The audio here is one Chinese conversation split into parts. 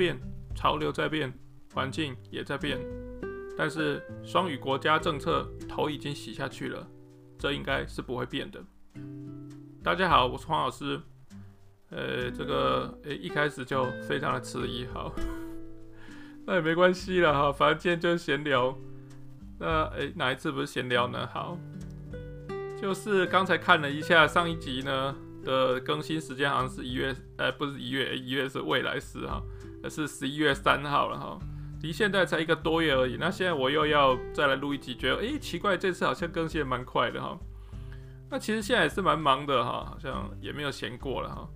变，潮流在变，环境也在变，但是双语国家政策头已经洗下去了，这应该是不会变的。大家好，我是黄老师。呃，这个诶，一开始就非常的迟疑，好，那也没关系了哈，反正今天就是闲聊。那诶，哪一次不是闲聊呢？好，就是刚才看了一下上一集呢的更新时间，好像是一月，呃，不是一月，一月是未来式哈，是十一月三号了哈，离现在才一个多月而已。那现在我又要再来录一集，觉得诶，奇怪，这次好像更新蛮快的哈。那其实现在也是蛮忙的哈，好像也没有闲过了哈，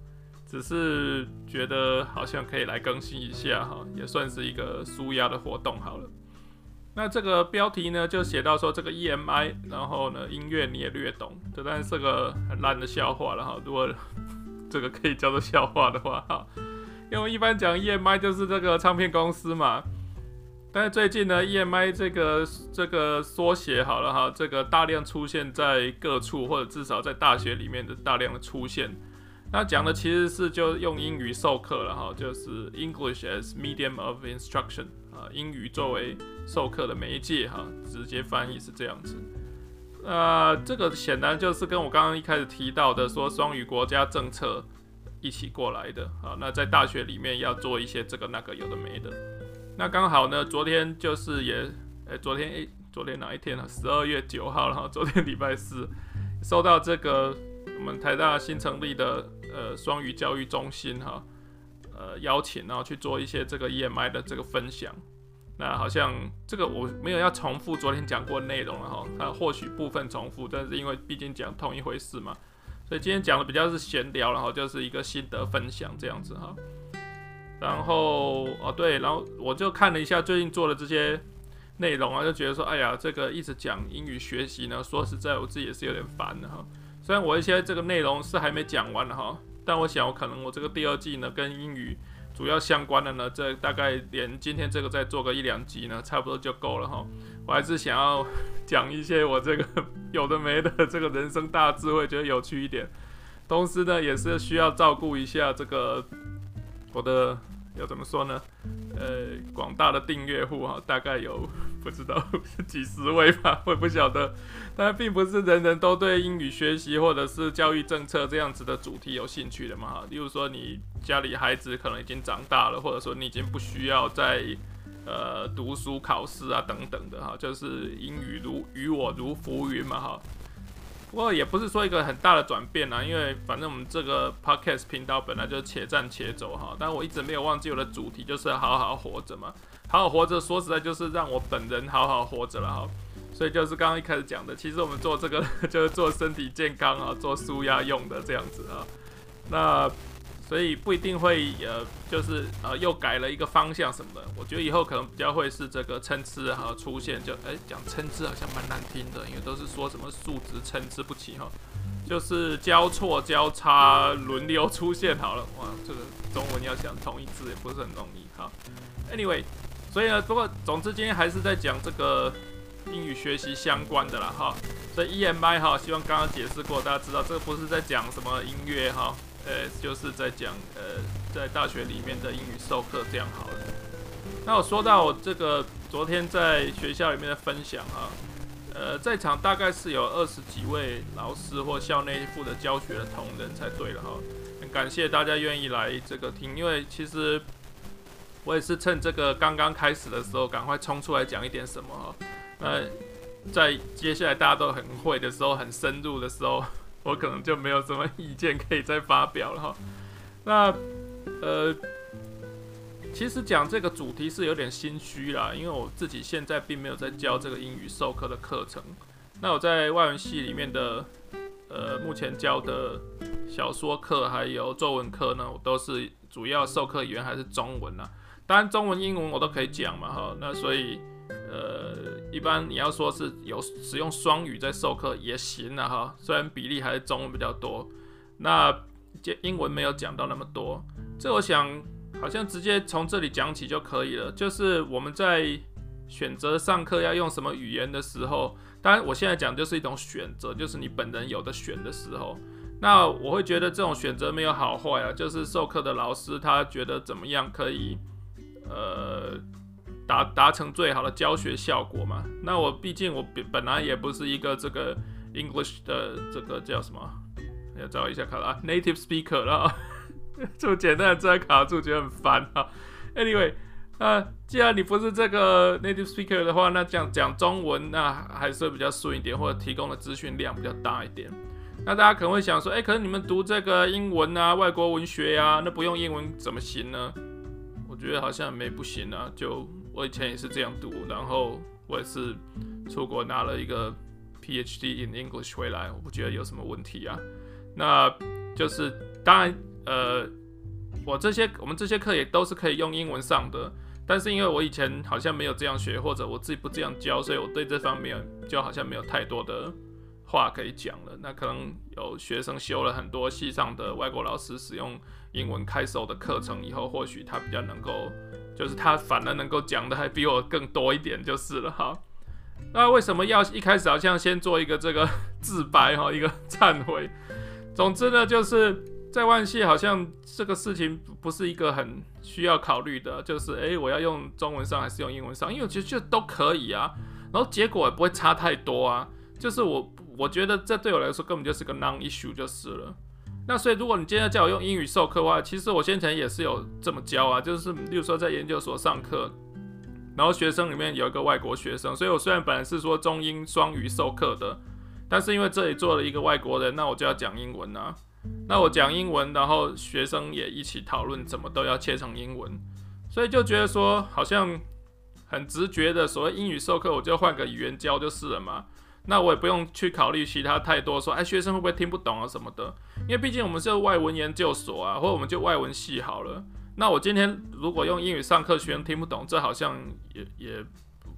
只是觉得好像可以来更新一下哈，也算是一个舒压的活动好了。那这个标题呢，就写到说这个 EMI，然后呢，音乐你也略懂，这当然是个很烂的笑话了哈。如果 这个可以叫做笑话的话哈，因为一般讲 EMI 就是这个唱片公司嘛。但是最近呢，EMI 这个这个缩写好了哈，这个大量出现在各处，或者至少在大学里面的大量的出现。那讲的其实是就用英语授课了哈，就是 English as medium of instruction 啊，英语作为授课的媒介哈，直接翻译是这样子。呃，这个显然就是跟我刚刚一开始提到的说双语国家政策一起过来的啊。那在大学里面要做一些这个那个有的没的。那刚好呢，昨天就是也，哎，昨天哎，昨天哪一天啊？十二月九号，然 后昨天礼拜四，收到这个我们台大新成立的。呃，双语教育中心哈，呃，邀请然后去做一些这个 EMI 的这个分享。那好像这个我没有要重复昨天讲过内容了哈，它或许部分重复，但是因为毕竟讲同一回事嘛，所以今天讲的比较是闲聊，然后就是一个心得分享这样子哈。然后哦对，然后我就看了一下最近做的这些内容啊，就觉得说，哎呀，这个一直讲英语学习呢，说实在我自己也是有点烦的哈。虽然我一些这个内容是还没讲完的哈，但我想我可能我这个第二季呢跟英语主要相关的呢，这大概连今天这个再做个一两集呢，差不多就够了哈。我还是想要讲一些我这个 有的没的这个人生大智慧，觉得有趣一点。同时呢，也是需要照顾一下这个我的。要怎么说呢？呃，广大的订阅户哈，大概有不知道 几十位吧，我也不晓得。但并不是人人都对英语学习或者是教育政策这样子的主题有兴趣的嘛哈。例如说，你家里孩子可能已经长大了，或者说你已经不需要再呃读书考试啊等等的哈，就是英语如与我如浮云嘛哈。不过也不是说一个很大的转变啊，因为反正我们这个 podcast 频道本来就且战且走哈，但我一直没有忘记我的主题就是好好活着嘛，好好活着说实在就是让我本人好好活着了哈，所以就是刚刚一开始讲的，其实我们做这个 就是做身体健康啊，做舒压用的这样子啊，那。所以不一定会呃，就是呃又改了一个方向什么的。我觉得以后可能比较会是这个参差哈出现，就哎讲参差好像蛮难听的，因为都是说什么数值参差不齐哈，就是交错交叉轮流出现好了。哇，这个中文要想同一字也不是很容易哈。Anyway，所以呢，不过总之今天还是在讲这个英语学习相关的啦哈。所以 EMI 哈，希望刚刚解释过，大家知道这个不是在讲什么音乐哈。呃，就是在讲呃，在大学里面的英语授课这样好了。那我说到我这个昨天在学校里面的分享哈，呃，在场大概是有二十几位老师或校内负责教学的同仁才对了哈。很感谢大家愿意来这个听，因为其实我也是趁这个刚刚开始的时候，赶快冲出来讲一点什么哈。那在接下来大家都很会的时候，很深入的时候。我可能就没有什么意见可以再发表了哈。那呃，其实讲这个主题是有点心虚啦，因为我自己现在并没有在教这个英语授课的课程。那我在外文系里面的呃，目前教的小说课还有作文课呢，我都是主要授课语言还是中文啦。当然中文、英文我都可以讲嘛哈。那所以。呃，一般你要说是有使用双语在授课也行了哈，虽然比例还是中文比较多，那这英文没有讲到那么多。这我想好像直接从这里讲起就可以了。就是我们在选择上课要用什么语言的时候，当然我现在讲就是一种选择，就是你本人有的选的时候。那我会觉得这种选择没有好坏啊，就是授课的老师他觉得怎么样可以，呃，达达成最好的教学效果嘛。那我毕竟我本本来也不是一个这个 English 的这个叫什么，要找一下看啊，native speaker 了，这么简单的字还卡住，觉得很烦啊。Anyway。那、呃、既然你不是这个 native speaker 的话，那讲讲中文那还是会比较顺一点，或者提供的资讯量比较大一点。那大家可能会想说，哎、可是你们读这个英文啊，外国文学呀、那不用英文怎么行呢？我觉得好像没不行啊。就我以前也是这样读，然后我也是出国拿了一个 PhD in English 回来，我不觉得有什么问题啊。那就是当然，呃，我这些我们这些课也都是可以用英文上的。但是因为我以前好像没有这样学，或者我自己不这样教，所以我对这方面就好像没有太多的话可以讲了。那可能有学生修了很多系上的外国老师使用英文开授的课程以后，或许他比较能够，就是他反而能够讲的还比我更多一点就是了哈。那为什么要一开始好像先做一个这个自白哈，一个忏悔？总之呢，就是。在万系好像这个事情不是一个很需要考虑的，就是诶、我要用中文上还是用英文上？因为我觉得就都可以啊，然后结果也不会差太多啊。就是我我觉得这对我来说根本就是个 non-issue 就是了。那所以如果你今天要叫我用英语授课的话，其实我先前也是有这么教啊，就是例如说在研究所上课，然后学生里面有一个外国学生，所以我虽然本来是说中英双语授课的，但是因为这里做了一个外国人，那我就要讲英文啊。那我讲英文，然后学生也一起讨论，怎么都要切成英文，所以就觉得说好像很直觉的，所谓英语授课，我就换个语言教就是了嘛。那我也不用去考虑其他太多，说哎学生会不会听不懂啊什么的，因为毕竟我们是外文研究所啊，或者我们就外文系好了。那我今天如果用英语上课，学生听不懂，这好像也也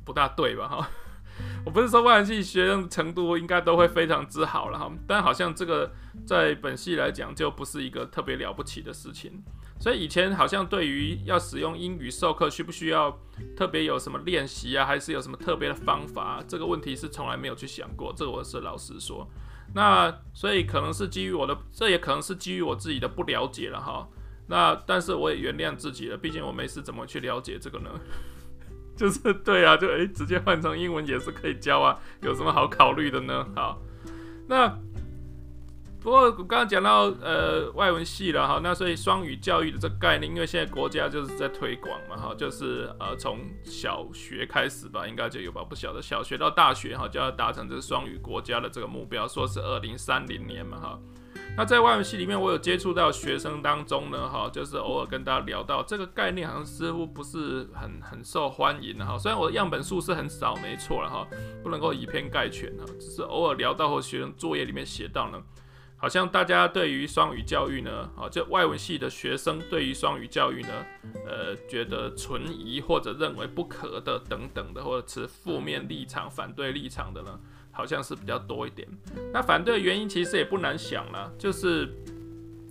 不大对吧？哈。我不是说外文系学生程度应该都会非常之好了哈，但好像这个在本系来讲就不是一个特别了不起的事情。所以以前好像对于要使用英语授课需不需要特别有什么练习啊，还是有什么特别的方法，这个问题是从来没有去想过。这个我是老实说。那所以可能是基于我的，这也可能是基于我自己的不了解了哈。那但是我也原谅自己了，毕竟我没事怎么去了解这个呢？就是对啊，就诶、直接换成英文也是可以教啊，有什么好考虑的呢？好，那不过我刚刚讲到呃外文系了哈，那所以双语教育的这个概念，因为现在国家就是在推广嘛哈，就是呃从小学开始吧，应该就有吧，不晓得小学到大学哈就要达成这个双语国家的这个目标，说是二零三零年嘛哈。那在外文系里面，我有接触到学生当中呢，哈，就是偶尔跟大家聊到这个概念，好像似乎不是很很受欢迎哈。虽然我的样本数是很少，没错了哈，不能够以偏概全哈，只是偶尔聊到或学生作业里面写到呢，好像大家对于双语教育呢，啊，就外文系的学生对于双语教育呢，呃，觉得存疑或者认为不可的等等的，或者持负面立场、反对立场的呢。好像是比较多一点，那反对的原因其实也不难想了，就是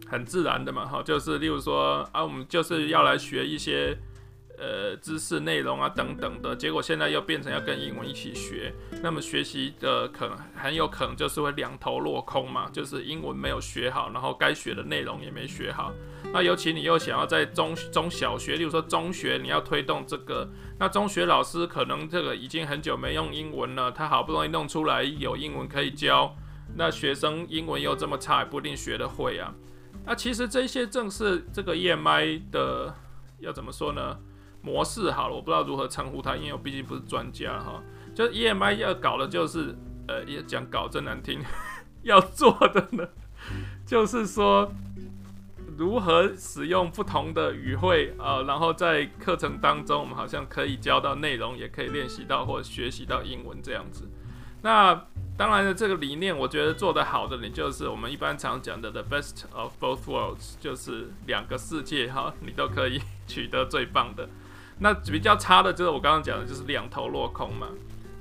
很自然的嘛，哈，就是例如说啊，我们就是要来学一些呃知识内容啊等等的，结果现在又变成要跟英文一起学，那么学习的可能很有可能就是会两头落空嘛，就是英文没有学好，然后该学的内容也没学好。那尤其你又想要在中中小学，例如说中学，你要推动这个，那中学老师可能这个已经很久没用英文了，他好不容易弄出来有英文可以教，那学生英文又这么差，不一定学得会啊。那其实这些正是这个 EMI 的要怎么说呢？模式好了，我不知道如何称呼它，因为我毕竟不是专家哈。就 EMI 要搞的就是，呃，也讲搞真难听，要做的呢，就是说。如何使用不同的语汇啊、呃，然后在课程当中，我们好像可以教到内容，也可以练习到或学习到英文这样子。那当然了，这个理念我觉得做得好的，你就是我们一般常讲的 the best of both worlds，就是两个世界哈，你都可以取得最棒的。那比较差的就是我刚刚讲的，就是两头落空嘛。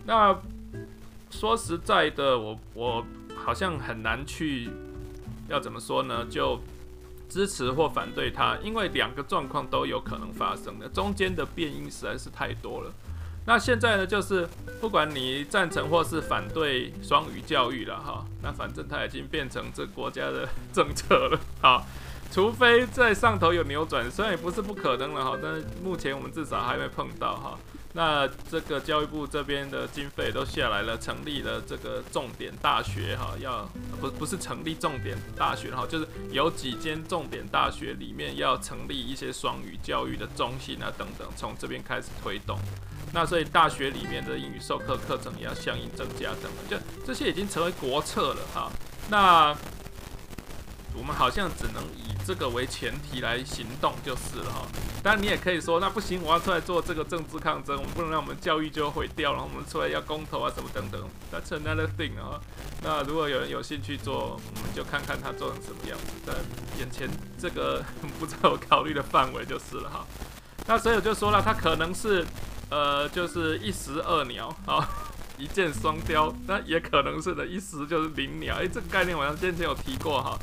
那说实在的，我我好像很难去要怎么说呢？就支持或反对它，因为两个状况都有可能发生的，中间的变因实在是太多了。那现在呢，就是不管你赞成或是反对双语教育了哈，那反正它已经变成这国家的 政策了。好，除非在上头有扭转，虽然也不是不可能了哈，但是目前我们至少还没碰到哈。那这个教育部这边的经费都下来了，成立了这个重点大学哈，要不不是成立重点大学哈，就是有几间重点大学里面要成立一些双语教育的中心啊等等，从这边开始推动。那所以大学里面的英语授课课程也要相应增加等等，就这些已经成为国策了哈。那我们好像只能以这个为前提来行动就是了哈。当然你也可以说，那不行，我要出来做这个政治抗争，我们不能让我们教育就毁掉了，我们出来要公投啊什么等等，That's another thing 啊。那如果有人有兴趣做，我们就看看他做成什么样子。但眼前这个不在我考虑的范围就是了哈。那所以我就说了，他可能是。呃，就是一石二鸟啊，一箭双雕，那也可能是的，一石就是零鸟。哎、这个概念我好像先前有提过哈，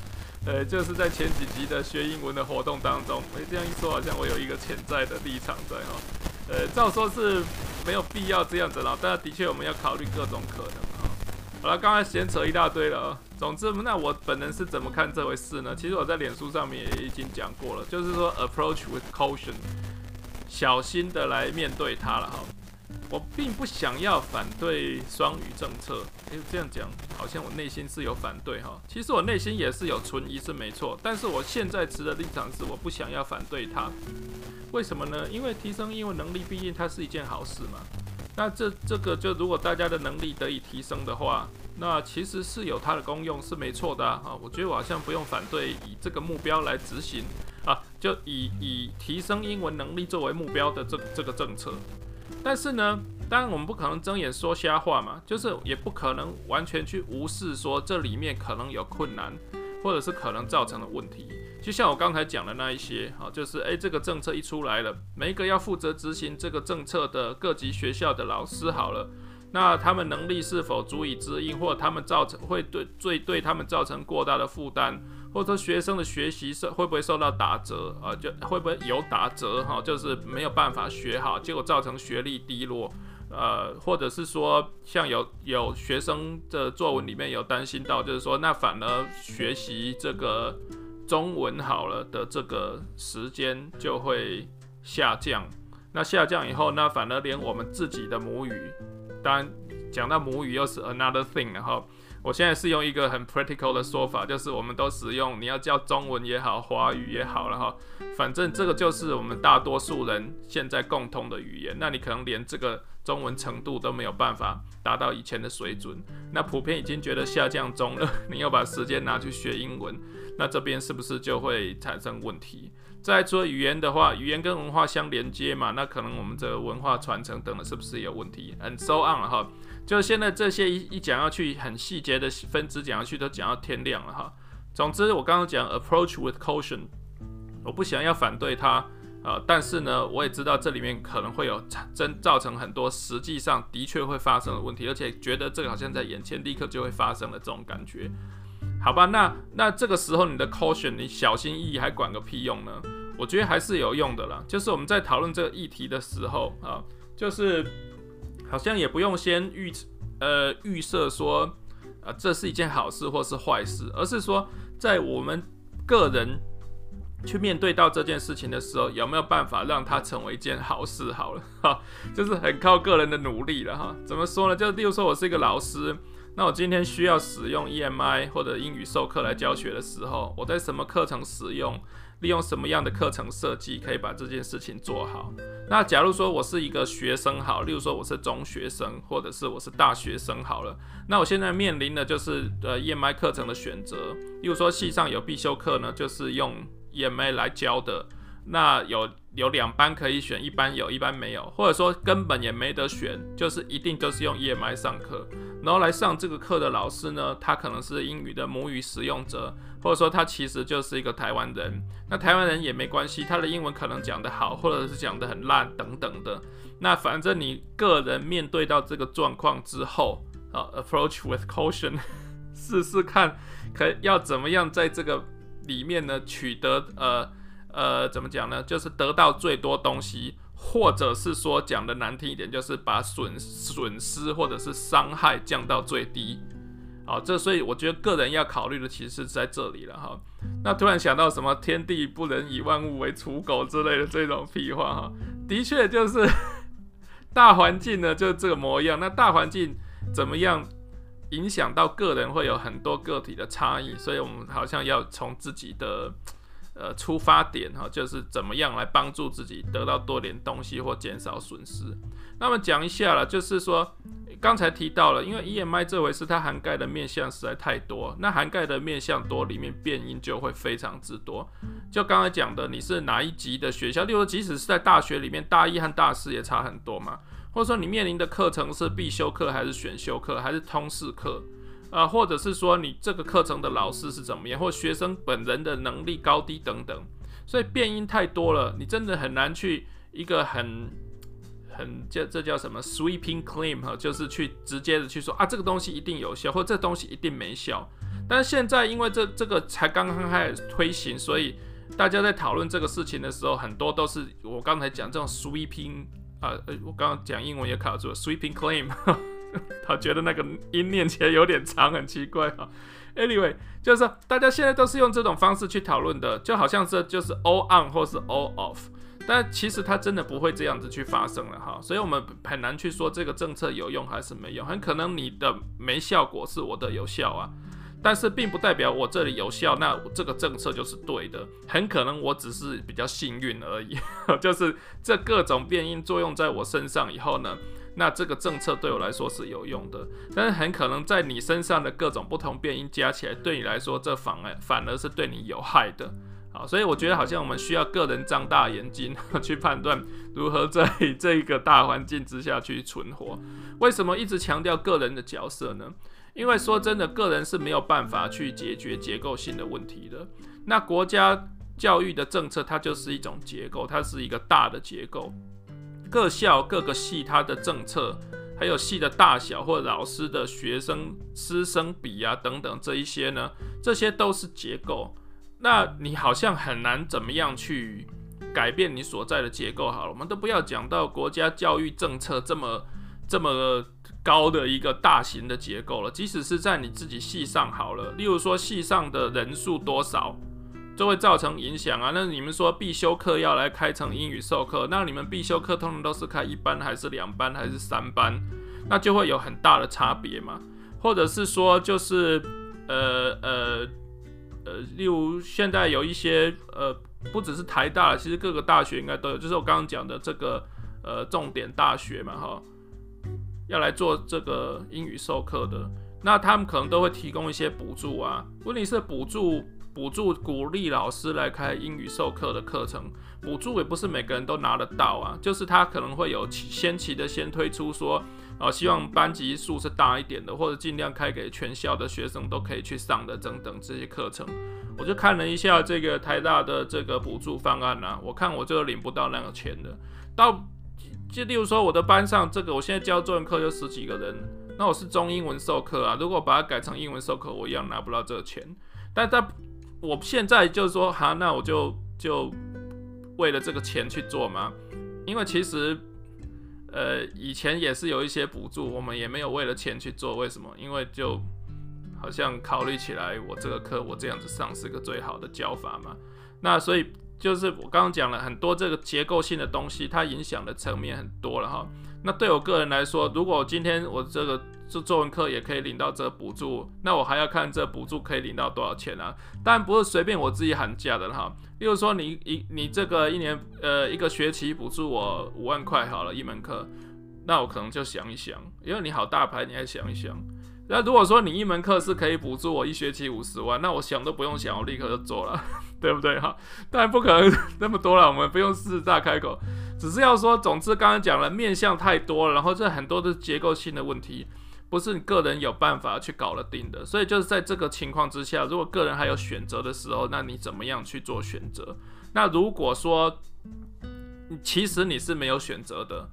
呃，就是在前几集的学英文的活动当中，哎、这样一说，好像我有一个潜在的立场在哈。呃，照说是没有必要这样子了，但的确我们要考虑各种可能啊。好了，刚才闲扯一大堆了，总之，那我本人是怎么看这回事呢？其实我在脸书上面也已经讲过了，就是说 approach with caution。小心的来面对它了哈，我并不想要反对双语政策，诶，这样讲好像我内心是有反对哈，其实我内心也是有存疑是没错，但是我现在持的立场是我不想要反对它，为什么呢？因为提升英文能力毕竟它是一件好事嘛，那这这个就如果大家的能力得以提升的话，那其实是有它的功用是没错的啊，我觉得我好像不用反对以这个目标来执行。啊，就以以提升英文能力作为目标的这这个政策，但是呢，当然我们不可能睁眼说瞎话嘛，就是也不可能完全去无视说这里面可能有困难，或者是可能造成的问题。就像我刚才讲的那一些，啊，就是诶，这个政策一出来了，每一个要负责执行这个政策的各级学校的老师，好了，那他们能力是否足以支应，或他们造成会对最对他们造成过大的负担？或者说学生的学习受会不会受到打折啊？就会不会有打折哈？就是没有办法学好，结果造成学历低落。呃，或者是说像有有学生的作文里面有担心到，就是说那反而学习这个中文好了的这个时间就会下降。那下降以后，那反而连我们自己的母语，当然讲到母语又是 another thing 然后。我现在是用一个很 practical 的说法，就是我们都使用，你要叫中文也好，华语也好了哈，反正这个就是我们大多数人现在共通的语言。那你可能连这个中文程度都没有办法达到以前的水准，那普遍已经觉得下降中了。你要把时间拿去学英文，那这边是不是就会产生问题？再说语言的话，语言跟文化相连接嘛，那可能我们这个文化传承等的是不是有问题？And so on 了哈。就现在这些一一讲要去，很细节的分支讲下去，都讲到天亮了哈。总之，我刚刚讲 approach with caution，我不想要反对它、呃，但是呢，我也知道这里面可能会有真造成很多实际上的确会发生的问题，而且觉得这个好像在眼前立刻就会发生的这种感觉。好吧，那那这个时候你的 caution，你小心翼翼还管个屁用呢？我觉得还是有用的啦。就是我们在讨论这个议题的时候啊，就是。好像也不用先预呃预设说啊、这是一件好事或是坏事，而是说在我们个人去面对到这件事情的时候，有没有办法让它成为一件好事？好了哈，就是很靠个人的努力了哈。怎么说呢？就例如说我是一个老师，那我今天需要使用 EMI 或者英语授课来教学的时候，我在什么课程使用？利用什么样的课程设计可以把这件事情做好？那假如说我是一个学生好，例如说我是中学生，或者是我是大学生好了，那我现在面临的就是呃 EMI 课程的选择。例如说系上有必修课呢，就是用 EMI 来教的。那有有两班可以选，一班有，一班没有，或者说根本也没得选，就是一定都是用 EMI 上课。然后来上这个课的老师呢，他可能是英语的母语使用者，或者说他其实就是一个台湾人。那台湾人也没关系，他的英文可能讲得好，或者是讲得很烂等等的。那反正你个人面对到这个状况之后，啊，approach with caution，试试看，可要怎么样在这个里面呢取得呃。呃，怎么讲呢？就是得到最多东西，或者是说讲的难听一点，就是把损损失或者是伤害降到最低。好，这所以我觉得个人要考虑的其实是在这里了哈。那突然想到什么“天地不仁，以万物为刍狗”之类的这种屁话哈，的确就是大环境呢，就是这个模样。那大环境怎么样影响到个人，会有很多个体的差异，所以我们好像要从自己的。呃，出发点哈，就是怎么样来帮助自己得到多点东西或减少损失。那么讲一下了，就是说刚才提到了，因为 EMI 这回事，它涵盖的面向实在太多，那涵盖的面向多，里面变因就会非常之多。就刚才讲的，你是哪一级的学校？例如说，即使是在大学里面，大一和大四也差很多嘛。或者说，你面临的课程是必修课还是选修课，还是通识课？啊，或者是说你这个课程的老师是怎么样，或学生本人的能力高低等等，所以变因太多了，你真的很难去一个很很叫这叫什么 sweeping claim 哈，就是去直接的去说啊，这个东西一定有效，或这东西一定没效。但是现在因为这这个才刚刚开始推行，所以大家在讨论这个事情的时候，很多都是我刚才讲这种 sweeping 啊呃，我刚刚讲英文也卡住了 sweeping claim。他觉得那个音念起来有点长，很奇怪哈。Anyway，就是大家现在都是用这种方式去讨论的，就好像这就是 all on 或是 all off，但其实它真的不会这样子去发生了哈。所以我们很难去说这个政策有用还是没用，很可能你的没效果是我的有效啊，但是并不代表我这里有效，那这个政策就是对的。很可能我只是比较幸运而已，就是这各种变因作用在我身上以后呢。那这个政策对我来说是有用的，但是很可能在你身上的各种不同变因加起来，对你来说这反而反而是对你有害的。好，所以我觉得好像我们需要个人张大眼睛 去判断 如何在这一个大环境之下去存活。为什么一直强调个人的角色呢？因为说真的，个人是没有办法去解决结构性的问题的。那国家教育的政策它就是一种结构，它是一个大的结构。各校各个系，它的政策，还有系的大小或老师的学生师生比啊等等这一些呢，这些都是结构。那你好像很难怎么样去改变你所在的结构。好了，我们都不要讲到国家教育政策这么这么高的一个大型的结构了。即使是在你自己系上好了，例如说系上的人数多少。就会造成影响啊！那你们说必修课要来开成英语授课，那你们必修课通常都是开一班还是两班还是三班？那就会有很大的差别嘛。或者是说，就是呃呃呃，例如现在有一些呃，不只是台大，其实各个大学应该都有，就是我刚刚讲的这个呃重点大学嘛，哈，要来做这个英语授课的，那他们可能都会提供一些补助啊。问题是补助。补助鼓励老师来开英语授课的课程，补助也不是每个人都拿得到啊。就是他可能会有先期的先推出说，呃，希望班级数是大一点的，或者尽量开给全校的学生都可以去上的等等这些课程。我就看了一下这个台大的这个补助方案啊，我看我就领不到那个钱的。到就例如说我的班上这个，我现在教中文课就十几个人，那我是中英文授课啊，如果把它改成英文授课，我一样拿不到这个钱。但在。我现在就是说，哈，那我就就为了这个钱去做吗？因为其实，呃，以前也是有一些补助，我们也没有为了钱去做。为什么？因为就好像考虑起来，我这个课我这样子上是个最好的教法嘛。那所以就是我刚刚讲了很多这个结构性的东西，它影响的层面很多了哈。那对我个人来说，如果今天我这个做作文课也可以领到这个补助，那我还要看这补助可以领到多少钱啊？当然不是随便我自己喊价的哈。例如说你一你这个一年呃一个学期补助我五万块好了，一门课，那我可能就想一想，因为你好大牌，你还想一想。那如果说你一门课是可以补助我一学期五十万，那我想都不用想，我立刻就做了，对不对哈？当然不可能 那么多了，我们不用狮子大开口。只是要说，总之刚刚讲了，面向太多了，然后这很多的结构性的问题，不是你个人有办法去搞得定的。所以就是在这个情况之下，如果个人还有选择的时候，那你怎么样去做选择？那如果说其实你是没有选择的，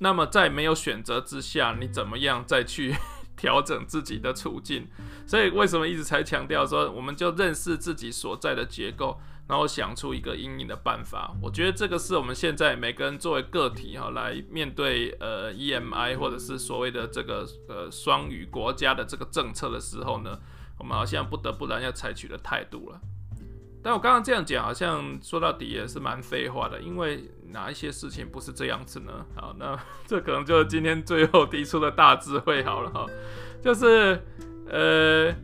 那么在没有选择之下，你怎么样再去 调整自己的处境。所以为什么一直才强调说，我们就认识自己所在的结构，然后想出一个阴影的办法。我觉得这个是我们现在每个人作为个体哈，来面对呃 EMI 或者是所谓的这个呃双语国家的这个政策的时候呢，我们好像不得不然要采取的态度了。但我刚刚这样讲，好像说到底也是蛮废话的，因为哪一些事情不是这样子呢？好，那 这可能就是今天最后提出的大智慧好了哈，就是呃，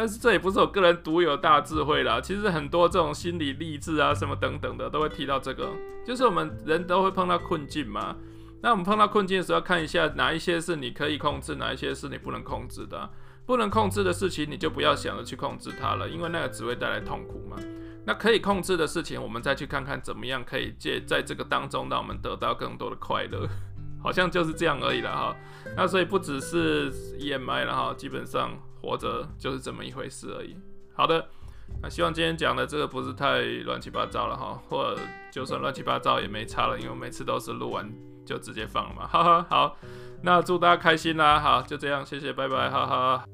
但是这也不是我个人独有大智慧啦，其实很多这种心理励志啊什么等等的都会提到这个，就是我们人都会碰到困境嘛，那我们碰到困境的时候，看一下哪一些是你可以控制，哪一些是你不能控制的。不能控制的事情，你就不要想着去控制它了，因为那个只会带来痛苦嘛。那可以控制的事情，我们再去看看怎么样可以借在这个当中，让我们得到更多的快乐，好像就是这样而已了哈。那所以不只是 EMI 了哈，基本上活着就是这么一回事而已。好的，那希望今天讲的这个不是太乱七八糟了哈，或者就算乱七八糟也没差了，因为每次都是录完就直接放了嘛，哈哈，好。那祝大家开心啦！好，就这样，谢谢，拜拜，哈哈。